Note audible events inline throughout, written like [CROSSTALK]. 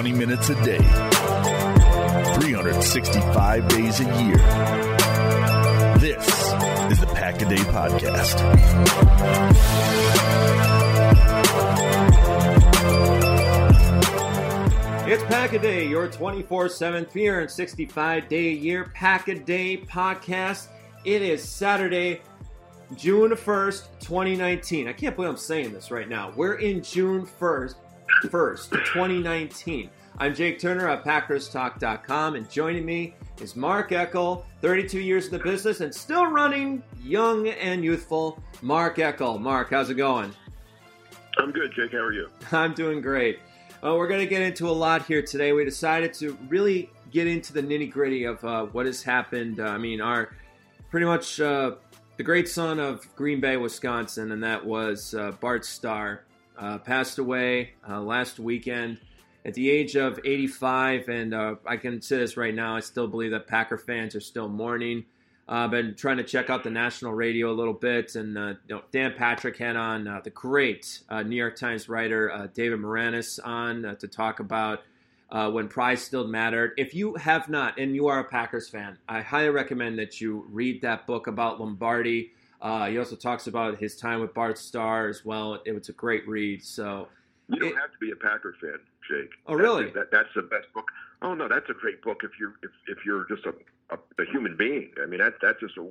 20 minutes a day, 365 days a year. This is the Pack a Day Podcast. It's Pack a Day, your 24 7, 365 day a year Pack a Day podcast. It is Saturday, June 1st, 2019. I can't believe I'm saying this right now. We're in June 1st, 1st, 2019. I'm Jake Turner at PackersTalk.com, and joining me is Mark Eckel, 32 years in the business and still running, young and youthful. Mark Eckel. Mark, how's it going? I'm good, Jake. How are you? [LAUGHS] I'm doing great. Uh, we're going to get into a lot here today. We decided to really get into the nitty gritty of uh, what has happened. Uh, I mean, our pretty much uh, the great son of Green Bay, Wisconsin, and that was uh, Bart Starr, uh, passed away last weekend at the age of 85. And I can say this right now, I still believe that Packer fans are still mourning. I've been trying to check out the national radio a little bit, and uh, you know, Dan Patrick had on uh, the great uh, New York Times writer David Maraniss on to talk about when pride still mattered. If you have not, and you are a Packers fan, I highly recommend that you read that book about Lombardi. He also talks about his time with Bart Starr as well. It was a great read. So you don't it, have to be a Packer fan, Jake. Oh, really? That's, that, that's the best book. Oh no, that's a great book if you're if, if you're just a, a, a human being. I mean, that that's just a.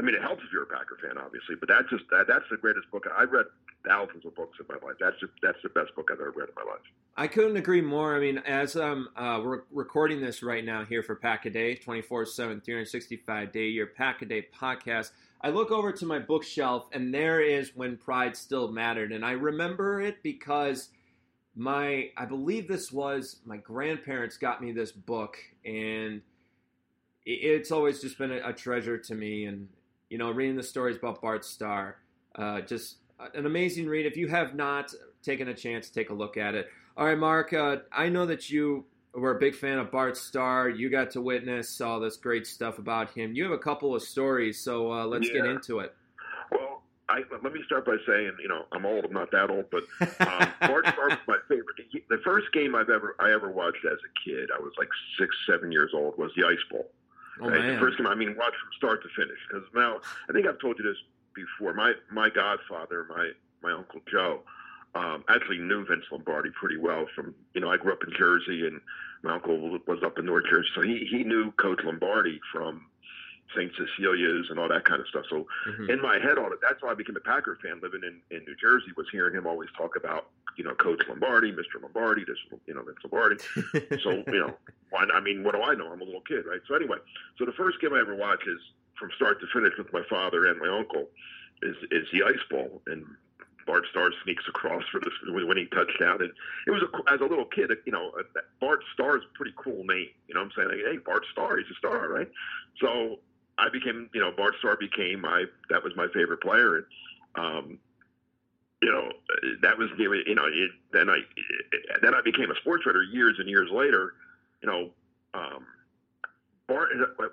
I mean, it helps if you're a Packer fan, obviously, but that's just that, that's the greatest book. I've read thousands of books in my life. That's just, that's the best book I've ever read in my life. I couldn't agree more. I mean, as um, uh, we're recording this right now here for Pack a Day, 24 7, 365 day year Pack a Day podcast, I look over to my bookshelf and there is When Pride Still Mattered. And I remember it because my I believe this was my grandparents got me this book, and it's always just been a, treasure to me. And you know, reading the stories about Bart Starr, uh, just an amazing read. If you have not taken a chance, take a look at it. All right, Mark. Uh, I know that you were a big fan of Bart Starr. You got to witness all this great stuff about him. You have a couple of stories, so uh, let's yeah. get into it. I, let me start by saying, you know, I'm old. I'm not that old, but um, [LAUGHS] Bart Starr was my favorite. He, the first game I've ever I ever watched as a kid, I was like six, seven years old, was the Ice Bowl. Oh? The first game, I mean, watch from start to finish. Because now, I think I've told you this before. My my godfather, my my uncle Joe, um, actually knew Vince Lombardi pretty well. From you know, I grew up in Jersey, and my uncle was up in North Jersey, so he he knew Coach Lombardi from St. Cecilia's and all that kind of stuff. So mm-hmm. in my head, all that, that's why I became a Packer fan living in, in New Jersey was hearing him always talk about, you know, Coach Lombardi, Mr. Lombardi, this, you know, Vince Lombardi. [LAUGHS] so, you know, why, I mean, what do I know? I'm a little kid, right? So anyway, so the first game I ever watched is from start to finish with my father and my uncle is, is the Ice Bowl. And Bart Starr sneaks across for this winning touchdown, and it was a, as a little kid, you know, Bart Starr is a pretty cool name. You know, what I'm saying, like, hey, Bart Starr, he's a star, right? So I became, you know, Bart Starr became my that was my favorite player, and um, you know, that was you know, it, then I then I became a sports writer years and years later. You know, um, Bart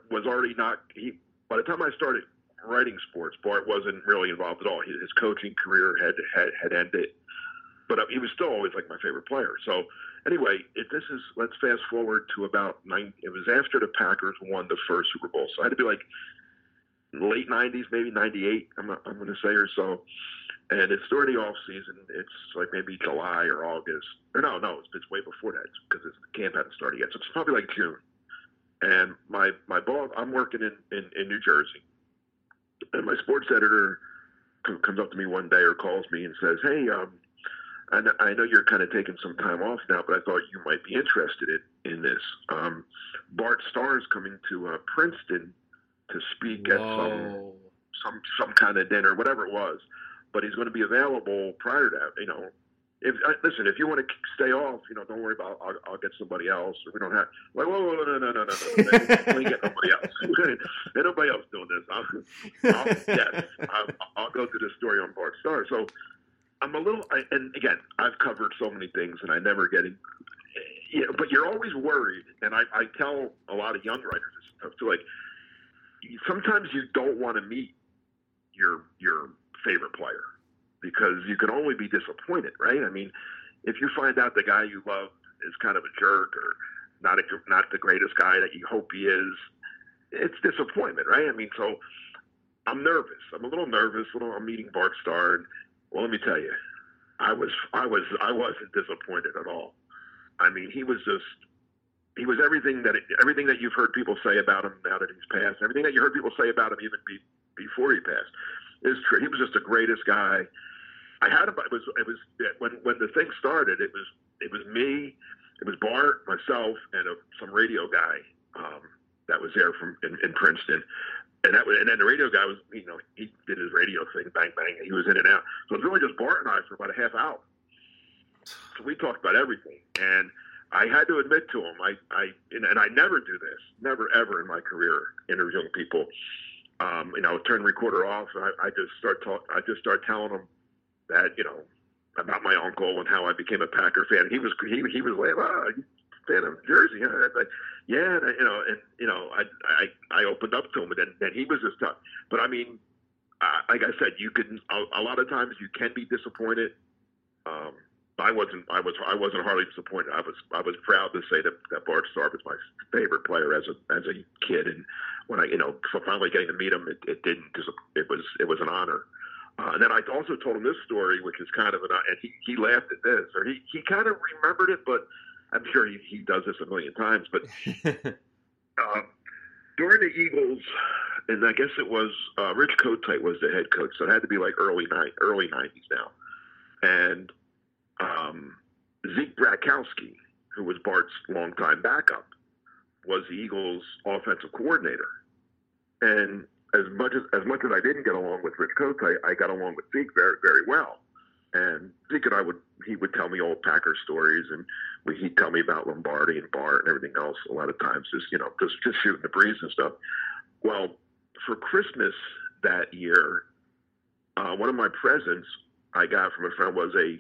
was already not he. By the time I started writing sports, Bart wasn't really involved at all. His coaching career had had, had ended, but uh, he was still always like my favorite player. So anyway, it, this is let's fast forward to about nine. It was after the Packers won the first Super Bowl, so I had to be like late '90s, maybe '98. I'm I'm going to say or so. And it's during the off season. It's like maybe July or August. Or no, no, it's, it's way before that because the camp hadn't started yet. So it's probably like June. And my my boss, I'm working in, in, in New Jersey, and my sports editor comes up to me one day or calls me and says, "Hey, um, I know you're kind of taking some time off now, but I thought you might be interested in, in this. Um, Bart Starr is coming to uh, Princeton to speak Whoa. at some some some kind of dinner, whatever it was. But he's going to be available prior to that. You know, if uh, listen, if you want to stay off, you know, don't worry about. I'll, I'll get somebody else. Or we don't have like whoa, whoa, no, no, no, no, no. we get nobody else. [LAUGHS] Ain't nobody else doing this. I'll, I'll, yes, I'll, I'll go through the story on Bart Starr. So I'm a little, I, and again, I've covered so many things, and I never get it. You know, but you're always worried, and I, I tell a lot of young writers this stuff too. Like, sometimes you don't want to meet your your favorite player because you can only be disappointed, right? I mean, if you find out the guy you love is kind of a jerk or not a, not the greatest guy that you hope he is, it's disappointment, right? I mean, so I'm nervous. I'm a little nervous. Little, I'm meeting Bart Starr, and well, let me tell you, I was I was I wasn't disappointed at all. I mean, he was just he was everything that everything that you've heard people say about him now that he's passed. Everything that you heard people say about him even be, before he passed is true. He was just the greatest guy. I had him. It was it was when when the thing started. It was it was me, it was Bart, myself, and a, some radio guy um, that was there from in, in Princeton. And that was, and then the radio guy was, you know, he did his radio thing, bang bang, and he was in and out. So it was really just Bart and I for about a half hour. So we talked about everything, and I had to admit to him, I, I, and I never do this, never ever in my career interviewing people. Um, you know, turn the recorder off, and I, I just start talk. I just start telling them that you know about my uncle and how I became a Packer fan. He was he he was like, oh, fan of Jersey? Huh? Like, yeah, and, you know, and you know, I I I opened up to him, and then, then he was just tough. But I mean, uh, like I said, you can a, a lot of times you can be disappointed. Um, I wasn't. I was. I wasn't hardly disappointed. I was. I was proud to say that, that Bart Starr was my favorite player as a as a kid. And when I, you know, finally getting to meet him, it, it didn't. It was. It was an honor. Uh, and then I also told him this story, which is kind of an. And he he laughed at this, or he he kind of remembered it, but I'm sure he he does this a million times. But [LAUGHS] uh, during the Eagles, and I guess it was uh, Rich Kotite was the head coach, so it had to be like early night, early '90s now, and um, Zeke Bratkowski, who was Bart's longtime backup, was the Eagles' offensive coordinator. And as much as as much as I didn't get along with Rich Kotite, I, I got along with Zeke very very well. And Zeke and I would he would tell me old Packer stories, and we, he'd tell me about Lombardi and Bart and everything else. A lot of times, just you know, just just shooting the breeze and stuff. Well, for Christmas that year, uh, one of my presents I got from a friend was a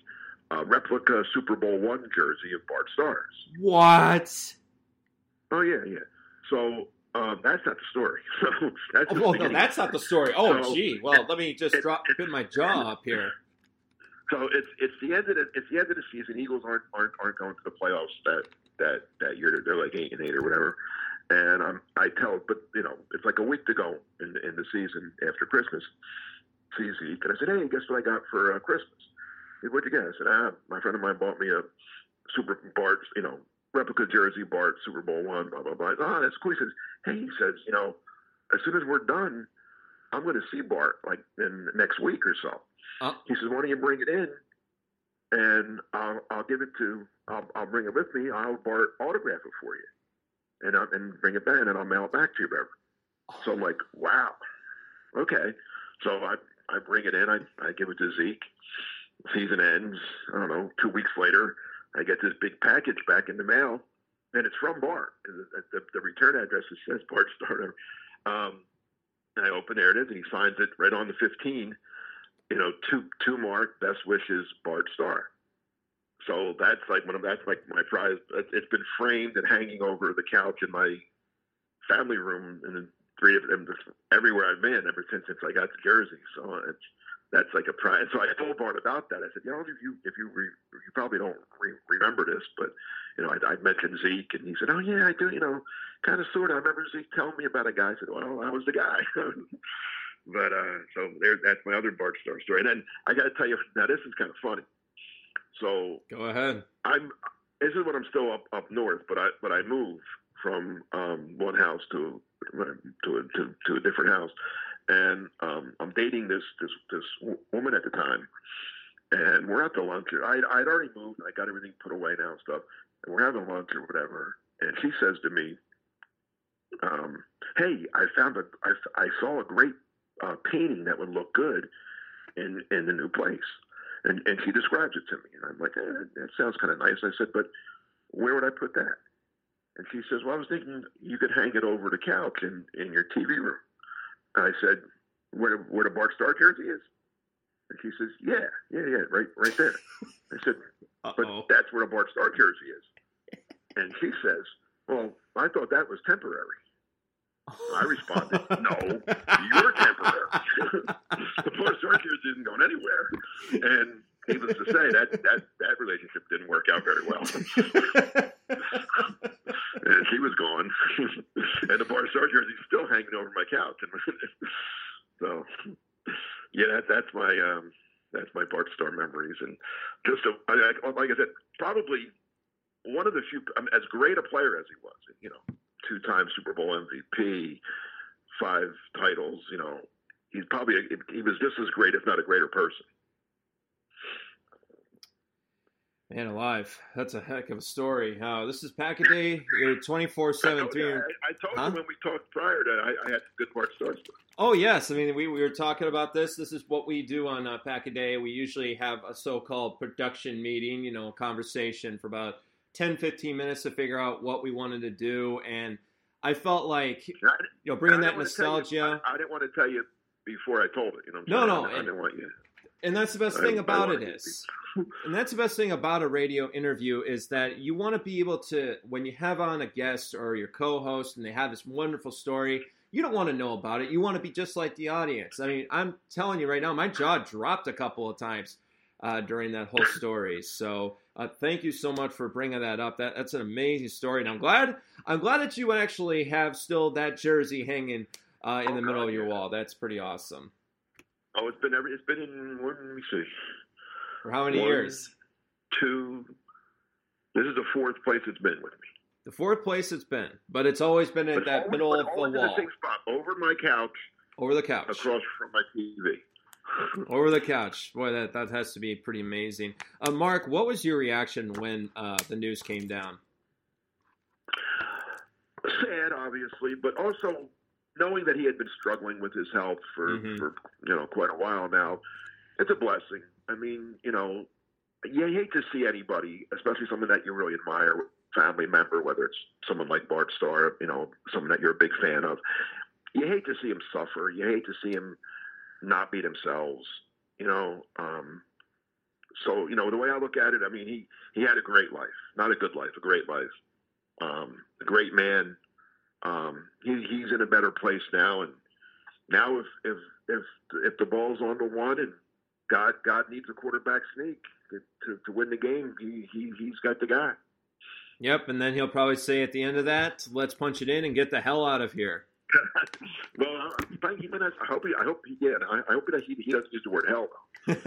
uh, replica Super Bowl one jersey of Bart Starr's. What? Oh yeah, yeah. So uh, that's not the story. [LAUGHS] So that's oh, well, no, that's not the story. Oh, so, gee. Well, let me just it, drop pin my jaw up here. [LAUGHS] So it's it's the end of the it's the end of the season. Eagles aren't aren't aren't going to the playoffs that that that year. They're, like eight and eight or whatever. And um, I tell, but you know, it's like a week to go in in the season after Christmas. See Zeke, and I said, "Hey, guess what I got for uh, Christmas?" what'd you get? I said, ah, my friend of mine bought me a Super Bart, you know, replica jersey Bart Super Bowl one, blah, blah, blah. Oh, that's cool. He says, hey, he says, you know, as soon as we're done, I'm going to see Bart like in next week or so. Uh, he says, why don't you bring it in and I'll, I'll give it to, I'll, I'll bring it with me. I'll Bart autograph it for you and, I'll, and bring it back and I'll mail it back to you, whatever. So I'm like, wow. Okay. So I, I bring it in. I, I give it to Zeke season ends. I don't know. Two weeks later, I get this big package back in the mail, and it's from Bart. The, the, the return address says Bart Starter. Um, and I open there it is, and he signs it right on the 15. You know, to to Mark, best wishes, Bart Starr. So that's like one of that's like my prize. It's been framed and hanging over the couch in my family room, and then three of them everywhere I've been ever since since I got to Jersey. So it's that's like a pride. [LAUGHS] So I told Bart about that. I said, you know, if you if you re, you probably don't re- remember this, but you know, I, I mentioned Zeke, and he said, oh yeah, I do. You know, kind of sort of. I remember Zeke telling me about a guy. I said, well, I was the guy. [LAUGHS] but uh, so there, that's my other Bart Starr story. And then I got to tell you, now this is kind of funny. So go ahead. I'm. This is when I'm still up up north, but I but I moved from um, one house to to to, to a different house and um, I'm dating this this this woman at the time, and we're at the lunch. I'd, I'd already moved. I got everything put away now and stuff, and we're having lunch or whatever. And she says to me, um, "Hey, I found a I, I saw a great uh, painting that would look good in in the new place." And and she describes it to me, and I'm like, eh, "That sounds kind of nice." I said, "But where would I put that?" And she says, "Well, I was thinking you could hang it over the couch in in your TV room." I said, where, where the Bart Starr jersey is? And she says, yeah, yeah, yeah, right, right there. I said, [LAUGHS] Uh-oh. but that's where the Bart Starr jersey is. And she says, well, I thought that was temporary. I responded, [LAUGHS] no, you're temporary. [LAUGHS] the Bart Starr jersey isn't going anywhere. And needless to say, that that that relationship didn't work out very well. And she was gone, [LAUGHS] and the Bart Starr jersey's still hanging over my couch. And [LAUGHS] so, yeah, that, that's my um, that's my Bart Starr memories, and just I, like I said, probably one of the few, I mean, as great a player as he was, you know, two-time Super Bowl MVP, five titles, you know, he's probably a, he was just as great, if not a greater person. Man alive, that's a heck of a story. Uh, this is Pack a Day, your 24 7 3. I, I, told huh? you when we talked prior that I, I had good Bart Starr stuff. Oh, yes. I mean, we, we were talking about this. This is what we do on uh, Pack a Day. We usually have a so called production meeting, you know, a conversation for about 10, 15 minutes to figure out what we wanted to do. And I felt like, you know, bringing that nostalgia. You, I, I, didn't want to tell you before I told it. You know what I'm saying? no, no. I, I didn't want you. And that's the best thing about it is, and that's the best thing about a radio interview is that you want to be able to, when you have on a guest or your co-host and they have this wonderful story, you don't want to know about it. You want to be just like the audience. I mean, I'm telling you right now, my jaw dropped a couple of times uh, during that whole story. So uh, thank you so much for bringing that up. That that's an amazing story, and I'm glad I'm glad that you actually have still that jersey hanging uh, in oh, the middle God, of your yeah. wall. That's pretty awesome. Oh, it's been every. It's been in. Let me see. For how many One, years? Two. This is the fourth place it's been with me. The fourth place it's been, but it's always been at that always, middle of the wall. The same spot, over my couch. Over the couch. Across from my TV. [LAUGHS] over the couch. Boy, that, that has to be pretty amazing. Uh, Mark, what was your reaction when uh, the news came down? Sad, obviously, but also knowing that he had been struggling with his health for, mm-hmm. for you know quite a while now, it's a blessing. I mean, you know, you hate to see anybody, especially someone that you really admire, family member, whether it's someone like Bart Starr, you know, someone that you're a big fan of. You hate to see him suffer. You hate to see him not be themselves. You know, um, so you know the way I look at it, I mean, he he had a great life, not a good life, a great life. Um, a great man, um, he, he's in a better place now. And now, if if if if the ball's on the one and God God needs a quarterback sneak to, to, to win the game, he, he he's got the guy. Yep, and then he'll probably say at the end of that, "Let's punch it in and get the hell out of here." [LAUGHS] well, I, I hope he, I hope he, yeah, I, I hope that he, he doesn't use the word hell though. [LAUGHS]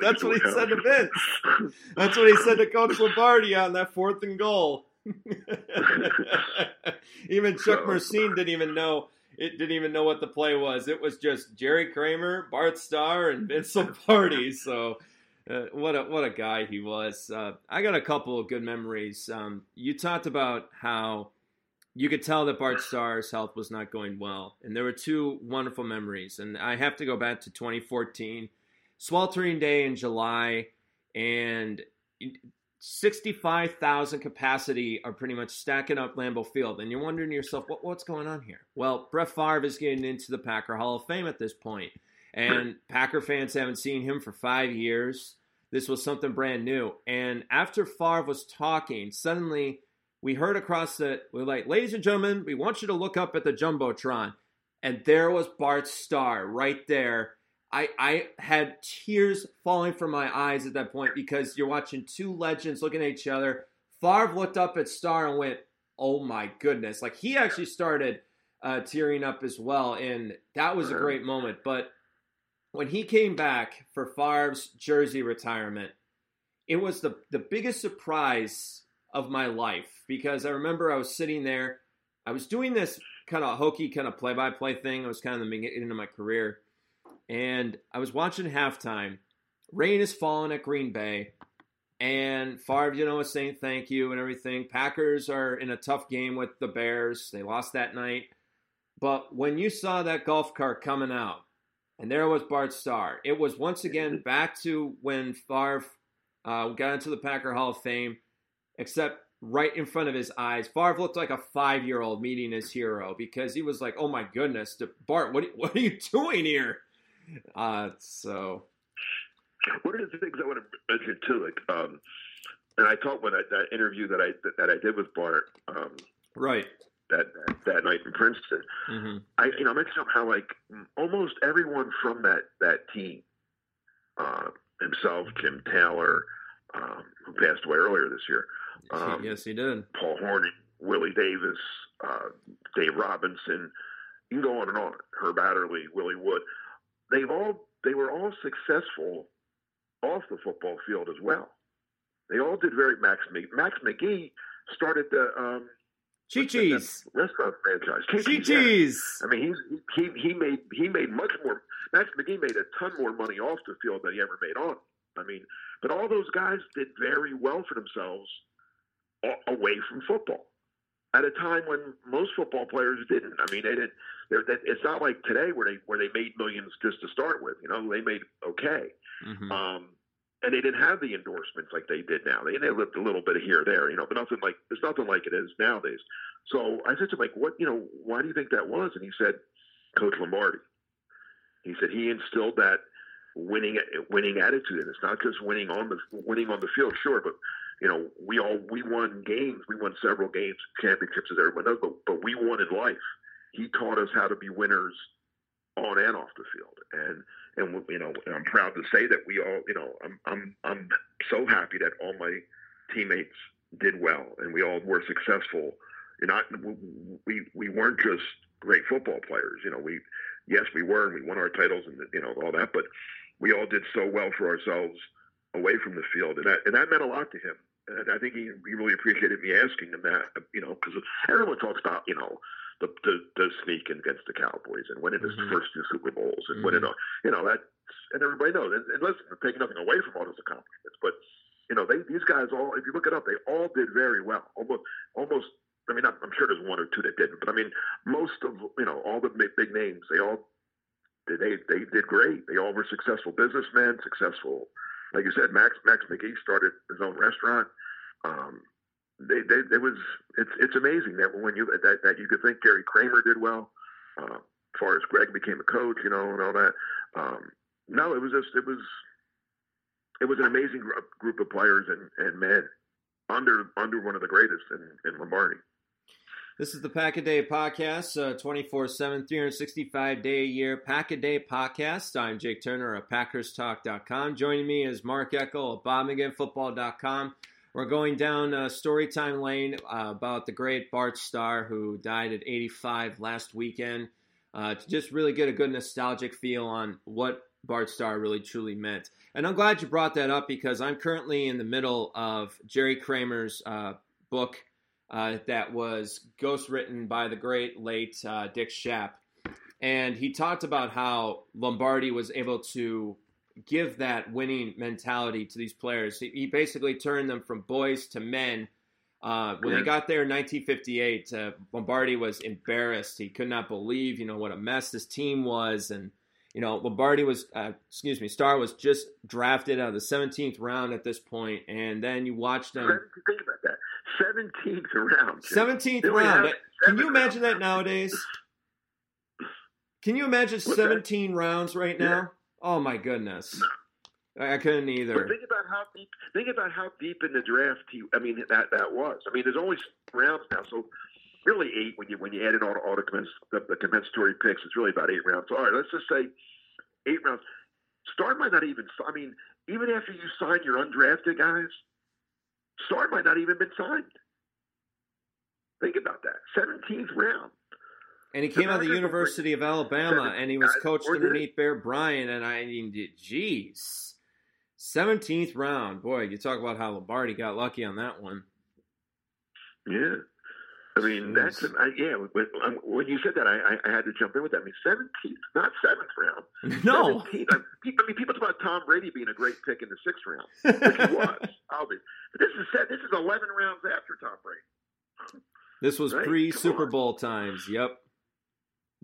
That's what he said to Vince. That's what he said to Coach Lombardi on that fourth and goal. [LAUGHS] even Chuck so, Mercein didn't even know it didn't even know what the play was. It was just Jerry Kramer, Bart Starr, and Vince Lombardi. So uh, what a what a guy he was. Uh, I got a couple of good memories. Um, you talked about how you could tell that Bart Starr's health was not going well, and there were two wonderful memories. And I have to go back to 2014, sweltering day in July, and 65,000 capacity are pretty much stacking up Lambeau Field. And you're wondering to yourself, what, what's going on here? Well, Brett Favre is getting into the Packer Hall of Fame at this point. And [CLEARS THROAT] Packer fans haven't seen him for five years. This was something brand new. And after Favre was talking, suddenly we heard across the, we're like, ladies and gentlemen, we want you to look up at the Jumbotron. And there was Bart Starr right there I, I had tears falling from my eyes at that point because you're watching two legends looking at each other. Favre looked up at Starr and went, "Oh my goodness!" Like he actually started uh, tearing up as well, and that was a great moment. But when he came back for Favre's jersey retirement, it was the the biggest surprise of my life because I remember I was sitting there, I was doing this kind of hokey kind of play by play thing. I was kind of the beginning of my career and I was watching halftime. Rain is falling at Green Bay, and Favre, you know, is saying thank you and everything. Packers are in a tough game with the Bears. They lost that night. But when you saw that golf cart coming out, and there was Bart Starr, it was once again back to when Favre uh, got into the Packer Hall of Fame, except right in front of his eyes. Favre looked like a five year old meeting his hero because he was like, oh my goodness, Bart, what, [LAUGHS] what are you doing here? Uh, so one of the things I want to mention too, like, um, and I talked when I, that interview that I that I did with Bart, um, right, that, that, that night in Princeton. Mm-hmm. I you know I mentioned how like almost everyone from that that team, uh, himself, Jim Taylor, um, who passed away earlier this year. Um, yes, he did. Paul Hornung, Willie Davis, uh, Dave Robinson. You can go on and on. Herb Adderley, Willie Wood. They've all they were all successful off the football field as well. They all did very Max McGee. Max McGee started the um, Chi-Chi's restaurant franchise. Chi-Chi's. I mean, he's, he he made he made much more. Max McGee made a ton more money off the field than he ever made on. I mean, but all those guys did very well for themselves away from football at a time when most football players didn't. I mean, they didn't. It's not like today where they where they made millions just to start with. You know, they made okay, mm-hmm. um, and they didn't have the endorsements like they did now. They they lived a little bit of here or there, you know, but nothing like it's nothing like it is nowadays. So I said to him, like, what, you know, why do you think that was? And he said, Coach Lombardi. He said he instilled that winning winning attitude, and it's not just winning on the winning on the field, sure, but you know, we all we won games. We won several games, championships, as everyone knows. But but we won in life. He taught us how to be winners on and off the field. And and you know, I'm proud to say that we all, you know, I'm I'm I'm so happy that all my teammates did well and we all were successful. You know, we we weren't just great football players. You know, we yes we were and we won our titles and you know all that, but we all did so well for ourselves away from the field, and that and that meant a lot to him. And I think he, he really appreciated me asking him that, you know, because everyone talks about, you know, the, the, the sneak against the Cowboys and winning his mm-hmm. first two Super Bowls and mm-hmm. winning, a, you know, that, and everybody knows. And, and listen, I'm taking nothing away from all those accomplishments, but you know, they these guys all, if you look it up, they all did very well. Almost, almost. I mean, I'm, I'm sure there's one or two that didn't, but I mean, most of you know all the big, big names, they all they they did great. They all were successful businessmen, successful like you said, Max Max McGee started his own restaurant. Um, they, they, was it's it's amazing that when you that, that you could think Jerry Kramer did well, uh, as far as Gregg became a coach, you know, and all that. Um, no, it was just it was it was an amazing group of players and, and men under under one of the greatest in, in Lombardi. This is the Pack a Day podcast, uh, 24 7, 365 day a year Pack a Day podcast. I'm Jake Turner of PackersTalk.com. Joining me is Mark Eckel of BobMcGinnFootball.com. We're going down uh, Storytime Lane uh, about the great Bart Starr, who died at 85 last weekend, uh, to just really get a good nostalgic feel on what Bart Starr really truly meant. And I'm glad you brought that up because I'm currently in the middle of Jerry Kramer's uh, book uh, that was ghost written by the great late Dick Schaap. And he talked about how Lombardi was able to give that winning mentality to these players. He, he basically turned them from boys to men. Uh, when they got there in 1958, uh, Lombardi was embarrassed. He could not believe, you know, what a mess this team was, and you know, Lombardi was, uh, excuse me, Starr was just drafted out of the 17th round at this point, and then you watched them. Think about that. 17th round. 17th round. Can you imagine that nowadays? Can you imagine What's 17 that? rounds right now? Oh my goodness. I couldn't either. But think about how deep. Think about how deep in the draft he. I mean, that that was. I mean, there's only rounds now, so really eight when you when you add in all, all the, the, the compensatory picks. It's really about eight rounds. So, all right, let's just say eight rounds. Starr might not even. I mean, even after you sign your undrafted guys, Starr might not even been signed. Think about that. 17th round. And he came out of the University of Alabama, and he was coached underneath Bear Bryant. And I mean, geez, seventeenth round, boy, you talk about how Lombardi got lucky on that one. Yeah, I mean, that's I, yeah. When, um, when, you said that, I, I, had to jump in with that. I mean, seventeenth, not seventh round. [LAUGHS] No, 17th. I mean, people talk about Tom Brady being a great pick in the sixth round, which he was. [LAUGHS] Obviously, but this is this is eleven rounds after Tom Brady. This was right? pre Super Bowl times. Yep,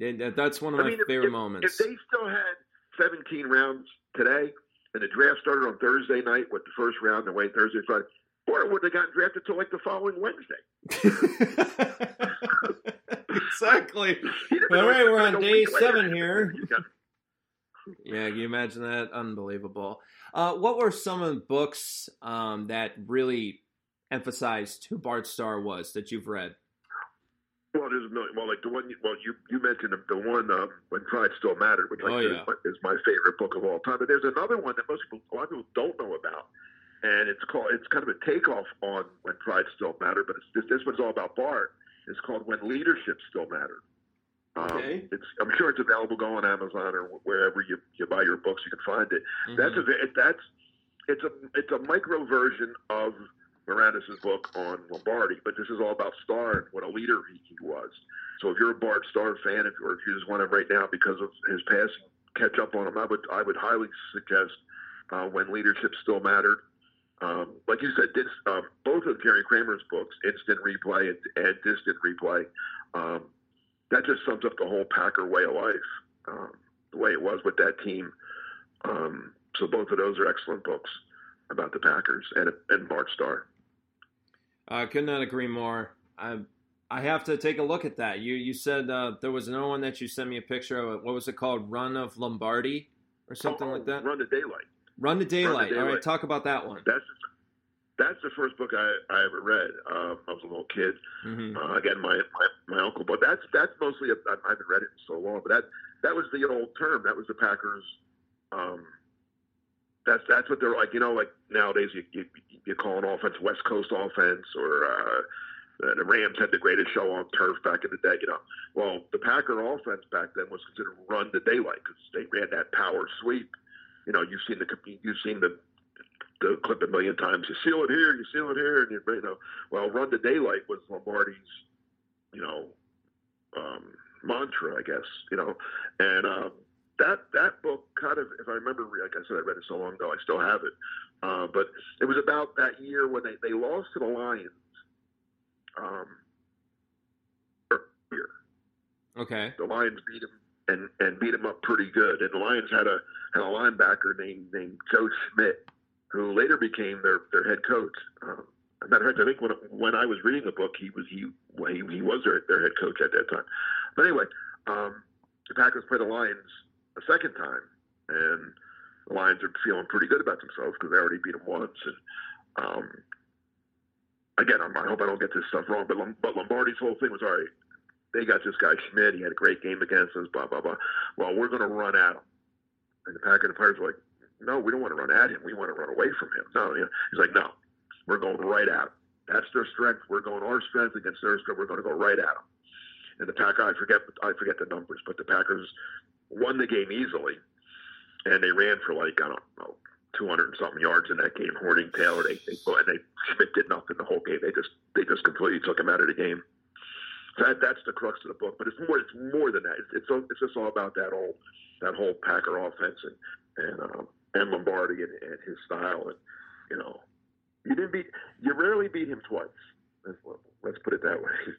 and that's one of I my mean, favorite if, moments. If they still had seventeen rounds today, and the draft started on Thursday night with the first round, and wait Thursday, Friday or would have gotten drafted till like the following Wednesday. [LAUGHS] exactly. All right, we're on day seven here. yeah, can you imagine that? Unbelievable. Uh, what were some of the books um, that really emphasized who Bart Starr was that you've read? Well, there's a million. Well, like the one. You, well, you you mentioned the one um, when Pride Still Mattered, which like, Oh, is, my, is my favorite book of all time. But there's another one that most people, a lot of people don't know about, and it's called. It's kind of a takeoff on When Pride Still Mattered, but it's this, this one's all about Bart. It's called When Leadership Still Mattered. Um, Okay. It's. I'm sure it's available. Go on Amazon or wherever you, you buy your books. You can find it. That's Mhm. a that's it's a it's a micro version of Maraniss' book on Lombardi, but this is all about Starr and what a leader he, he was. So if you're a Bart Starr fan, if, or if you just want to right now because of his passing catch up on him, I would I would highly suggest uh, when leadership still mattered. Um, like you said, this, uh, both of Jerry Kramer's books, Instant Replay and, and Distant Replay, um, that just sums up the whole Packer way of life, um, the way it was with that team. Um, so both of those are excellent books about the Packers and and Bart Starr. I could not agree more. I I have to take a look at that. You you said uh, there was another one that you sent me a picture of. What was it called? Run of Lombardi or something Oh, like that. Run to Daylight. Run to Daylight. All right, talk about that one. That's that's the first book I, I ever read. Um, I was a little kid. hmm Uh, again, my, my my uncle, but that's that's mostly I, I haven't read it in so long. But that that was the old term. That was the Packers. Um, that's that's what they're like. You know, like nowadays you you, you call an offense West Coast offense, or uh, the Rams had the greatest show on turf back in the day. You know, well the Packer offense back then was considered run to daylight because they ran that power sweep. You know, you've seen the you've seen the the clip a million times. You seal it here, you seal it here, and you, you know. Well, run to daylight was Lombardi's, you know, um, mantra, I guess. You know, and um, that that book kind of, if I remember, like I said, I read it so long ago, I still have it. Uh, but it was about that year when they, they lost to the Lions. Um, earlier. Okay. The Lions beat him and, and beat him up pretty good. And the Lions had a had a linebacker named named Joe Schmidt, who later became their their head coach. Um, as a matter of fact, I think when when I was reading the book, he was he he, he was their their head coach at that time. But anyway, um, the Packers play the Lions a second time, and the Lions are feeling pretty good about themselves because they already beat them once. And um, again, I'm, I hope I don't get this stuff wrong, but but Lombardi's whole thing was all right. They got this guy Schmidt. He had a great game against us. Blah blah blah. Well, we're going to run at him. And the Packers and the players were like, "No, we don't want to run at him. We want to run away from him." No, you know, he's like, "No, we're going right at him. That's their strength. We're going our strength against their strength. We're going to go right at him." And the Packer, I forget, I forget the numbers, but the Packers won the game easily, and they ran for like I don't know, 200 and something yards in that game. Hornung, Taylor, they they and they Schmidt did nothing the whole game. They just they just completely took him out of the game. That that's the crux of the book, but it's more it's more than that. It's it's, it's just all about that whole that whole Packer offense and and um, and Lombardi and, and his style and you know you didn't beat you rarely beat him twice. Let's put it that way. [LAUGHS]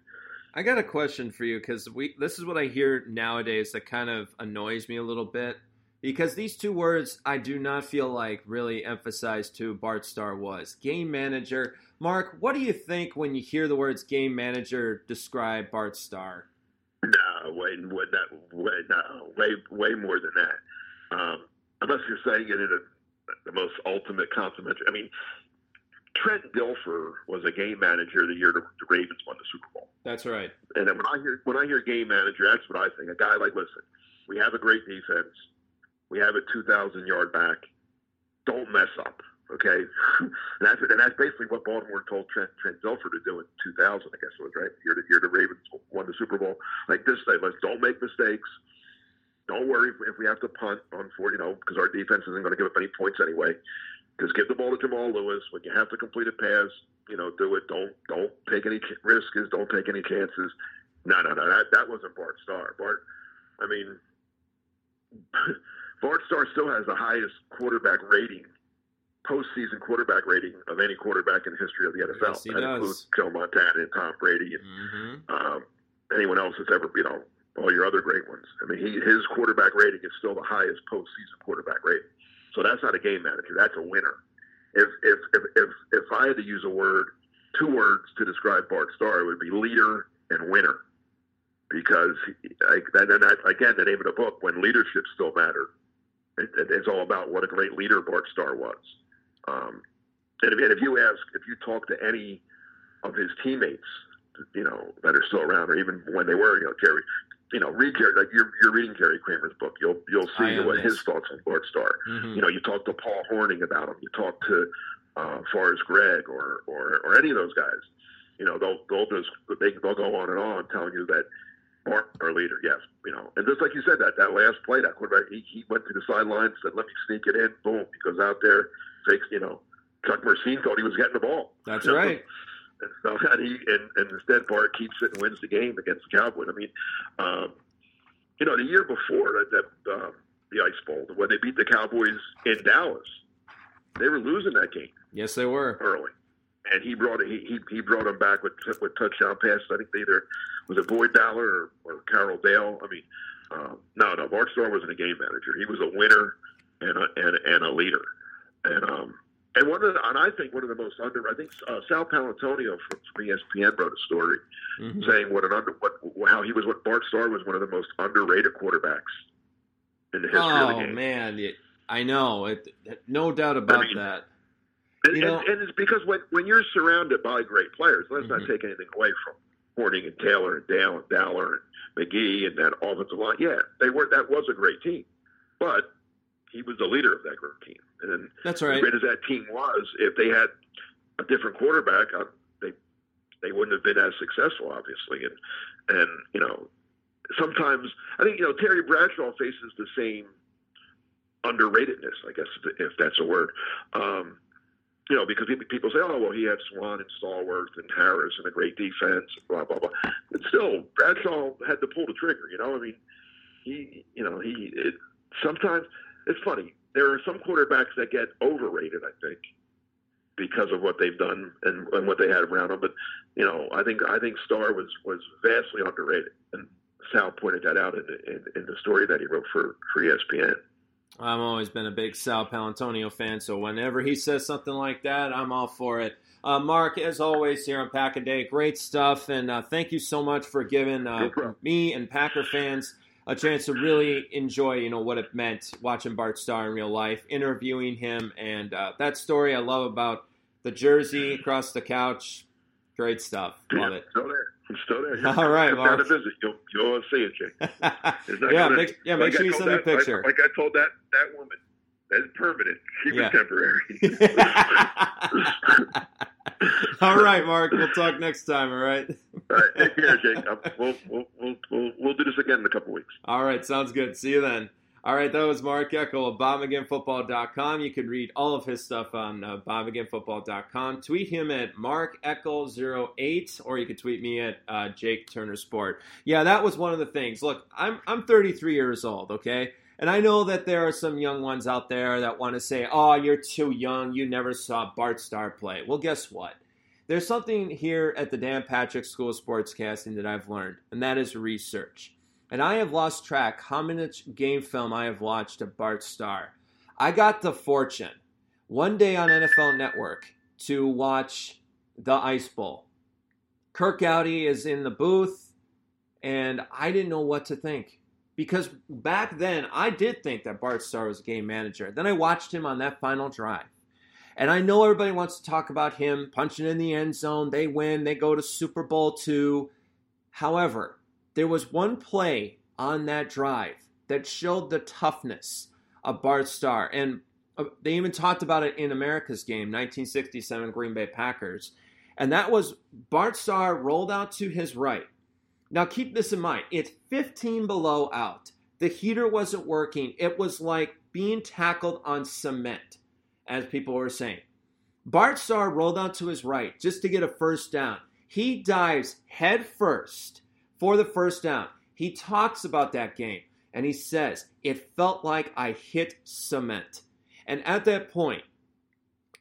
I got a question for you because we this is what I hear nowadays that kind of annoys me a little bit because these two words I do not feel like really emphasized who Bart Starr was. Game manager. Mark, what do you think when you hear the words game manager describe Bart Starr? No, way, way, that, way, no, way, way more than that. Um, unless you're saying it in a, the most ultimate complimentary. I mean, Trent Dilfer was a game manager the year the, the Ravens won the Super Bowl. That's right. And then when I hear when I hear game manager, that's what I think. A guy like, listen, we have a great defense, we have a two thousand yard back. Don't mess up, okay? [LAUGHS] and that's and that's basically what Baltimore told Trent Trent Dilfer to do in two thousand. I guess it was right year the year the Ravens won the Super Bowl. Like this, say, let's don't make mistakes. Don't worry if, if we have to punt on four, you know, because our defense isn't going to give up any points anyway. Just give the ball to Jamal Lewis. When you have to complete a pass, you know, do it. Don't don't take any ch- risks. Don't take any chances. No, no, no. That that wasn't Bart Starr. Bart, I mean, [LAUGHS] Bart Starr still has the highest quarterback rating, postseason quarterback rating of any quarterback in the history of the NFL. Yes, he that does. includes Joe Montana and Tom Brady and hmm um, anyone else that's ever, you know, all your other great ones. I mean, he, his quarterback rating is still the highest postseason quarterback rating. So that's not a game manager. That's a winner. If if if if, if I had to use a word, two words to describe Bart Starr, it would be leader and winner. Because like and that, again, the name of the book, when leadership still mattered, it, it's all about what a great leader Bart Starr was. Um, and, if, and if you ask, if you talk to any of his teammates, you know, that are still around, or even when they were, you know, Jerry, you know, read Jerry, like you're, you're reading Jerry Kramer's book, you'll you'll see what his thoughts on Bart Starr. Mhm. You know, you talk to Paul Hornung about him, you talk to uh, Forrest Gregg or, or or any of those guys. You know, they'll they'll just they they'll go on and on telling you that Bart, our leader, yes, you know, and just like you said, that that last play, that quarterback, he, he went to the sideline, said, "Let me sneak it in." Boom, he goes out there, takes, you know, Chuck Mercein thought he was getting the ball. That's right. And so and [LAUGHS] he and, and instead Bart keeps it and wins the game against the Cowboys. I mean, um, you know, the year before that, that uh, the Ice Bowl, when they beat the Cowboys in Dallas, they were losing that game Yes, they were. early, and he brought he he, he brought them back with with touchdown passes. I think they either was it Boyd Dowler or, or Carroll Dale. I mean, um, no, no, Bart Starr wasn't a game manager. He was a winner and a, and, and a leader, and um. And one of the, and I think one of the most under, I think uh, Sal Paolantonio from, from ESPN wrote a story Mhm. saying what an under, what how he was, what Bart Starr was one of the most underrated quarterbacks in the history of the Oh game. man, I know. It, no doubt about mean, that. And, You know- and, and it's because when, when you're surrounded by great players, let's Mhm. not take anything away from Hornung and Taylor and Dale and Dowler and McGee and that offensive line. Yeah, they were that was a great team, but he was the leader of that great team. And That's as great as that team was, if they had a different quarterback, uh, they they wouldn't have been as successful, obviously. And and you know, sometimes I think you know Terry Bradshaw faces the same underratedness, I guess if- that's a word. Um, you know, because people- people say, "Oh, well, he had Swann and Stallworth and Harris and a great defense, blah blah blah." But still, Bradshaw had to pull the trigger. You know, I mean, he, you know, he. It, sometimes it's funny. There are some quarterbacks that get overrated. I think because of what they've done and, and what they had around them. But you know, I think I think Starr was was vastly underrated, and Sal pointed that out in, the- in, in the story that he wrote for for ESPN. I've always been a big Sal Paolantonio fan, so whenever he says something like that, I'm all for it. Uh, Mark, as always, here on Pack a Day, great stuff, and uh, thank you so much for giving uh, No me and Packer fans a chance to really enjoy, you know, what it meant watching Bart Starr in real life, interviewing him, and uh, that story I love about the jersey across the couch. Great stuff. Love it. Still there. He's still there. All right, Come down Mark. to visit. You'll you'll see it, Jake. Yeah, gonna- make, yeah, like make sure I you told send me a that- like- picture. Like, I told that that woman, that's permanent. She Yeah. was temporary. [LAUGHS] [LAUGHS] [LAUGHS] all right, Mark. We'll talk next time. All right. All right, take care, [LAUGHS] Jake. We'll, we'll we'll we'll we'll do this again in a couple weeks. All right, sounds good. See you then. All right, that was Mark Eckel of BobMcGinnFootball.com. You can read all of his stuff on uh, BobMcGinnFootball.com. Tweet him at MarkEckel08, or you can tweet me at uh, Jake Turner Sport. Yeah, that was one of the things. Look, I'm I'm 33 years old, okay, and I know that there are some young ones out there that want to say, "Oh, you're too young. You never saw Bart Starr play." Well, guess what? There's something here at the Dan Patrick School of Sportscasting that I've learned, and that is research and I have lost track how much game film I have watched of Bart Starr. I got the fortune one day on NFL Network to watch the Ice Bowl. Curt Gowdy is in the booth, and I didn't know what to think. Because back then, I did think that Bart Starr was a game manager. Then I watched him on that final drive. And I know everybody wants to talk about him punching in the end zone. They win, they go to Super Bowl two. However, there was one play on that drive that showed the toughness of Bart Starr. And uh, they even talked about it in America's game, 1967 Green Bay Packers. And that was Bart Starr rolled out to his right. Now, keep this in mind it's 15 below out. The heater wasn't working. It was like being tackled on cement, as people were saying. Bart Starr rolled out to his right just to get a first down. He dives head first for the first down. He talks about that game and he says, It felt like I hit cement. And at that point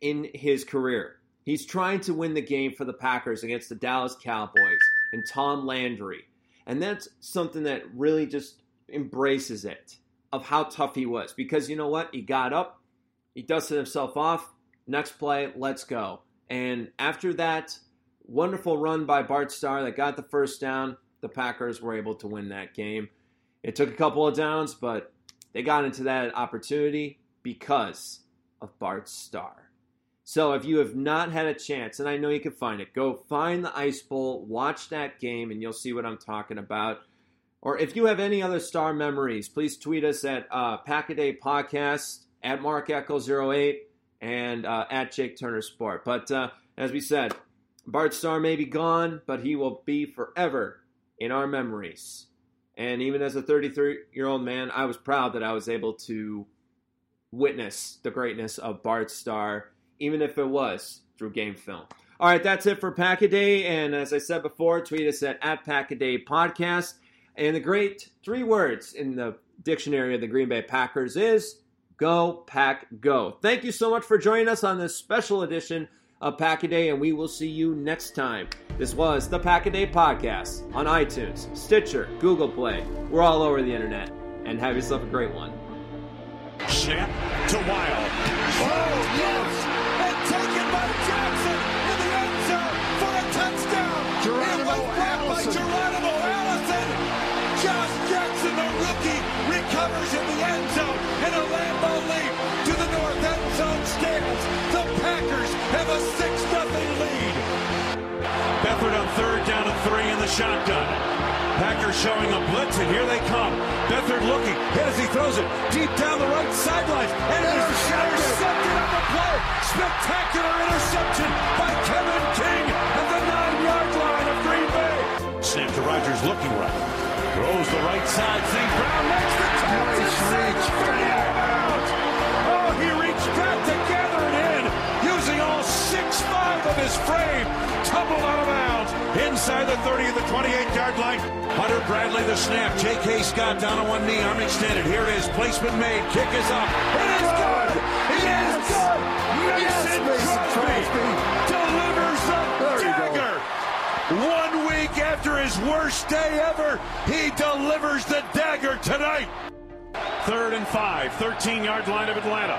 in his career, he's trying to win the game for the Packers against the Dallas Cowboys and Tom Landry. And that's something that really just embraces it of how tough he was. Because you know what? He got up, he dusted himself off. Next play, let's go. And after that wonderful run by Bart Starr that got the first down, the Packers were able to win that game. It took a couple of downs, but they got into that opportunity because of Bart Starr. So if you have not had a chance, and I know you can find it, go find the Ice Bowl, watch that game, and you'll see what I'm talking about. Or if you have any other star memories, please tweet us at uh, Pack a Day Podcast, at Mark Eckel 08 and uh, at Jake Turner Sport. But uh, as we said, Bart Starr may be gone, but he will be forever in our memories. And even as a 33 year old man, I was proud that I was able to witness the greatness of Bart Starr even if it was through game film. All right, that's it for Pack a Day. And as I said before, tweet us at, at Pack a Day Podcast. And the great three words in the dictionary of the Green Bay Packers is go, pack, go. Thank you so much for joining us on this special edition of Pack a Day, and we will see you next time. This was the Pack a Day Podcast on iTunes, Stitcher, Google Play. We're all over the internet. And have yourself a great one. Snap to Wild. Oh, yes! And a Lambeau leap to the north end zone stands. The Packers have a 6-0 lead. Beathard on third down and three in the shotgun. Packers showing a blitz, and here they come. Beathard looking, hit as he throws it deep down the right sideline, and intercepted on the play. Spectacular interception by Kevin King at the nine-yard line of Green Bay. Snap to Rodgers, looking right. Throws the right side. St. Brown makes the catch. Six-five his frame. Tumbled out of bounds inside the 30 of the 28-yard line. Hunter Bradley the snap. J.K. Scott down on one knee, arm extended. Here it is. Placement made. Kick is up. It is good. It is good. Mason Crosby delivers the dagger. One week after his worst day ever, he delivers the dagger tonight. Third and five, 13 yard line of Atlanta.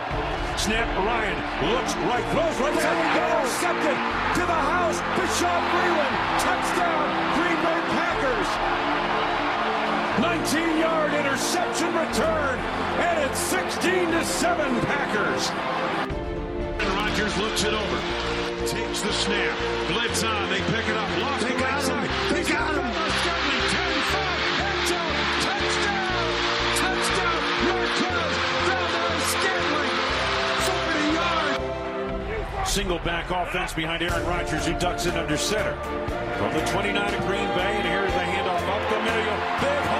Snap, Ryan looks right, throws right there. Intercepted to the house. Bashaud Breeland, touchdown, Green Bay Packers. 19 yard interception return, and it's 16 to 7 Packers. Rodgers looks it over. Takes the snap. Blitz on. They pick it up. Lost they the right side. They got him. Single back offense behind Aaron Rodgers, who ducks it under center. From the 29 of Green Bay, and here's the handoff up the middle.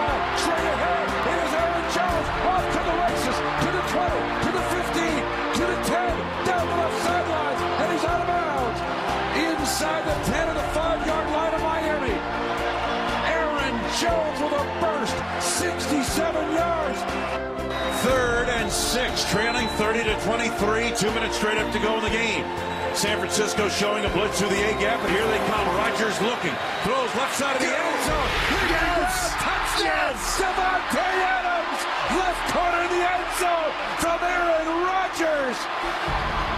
Six, trailing 30 to 23. Two minutes straight up to go in the game. San Francisco showing a blitz through the A gap, and here they come. Rodgers looking, throws left side of the end zone. Yes! Touchdown! Davante Adams, left corner of the end zone from Aaron Rodgers.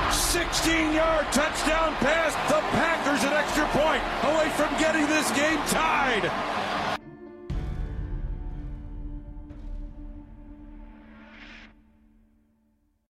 16-yard touchdown pass. The Packers an extra point away from getting this game tied.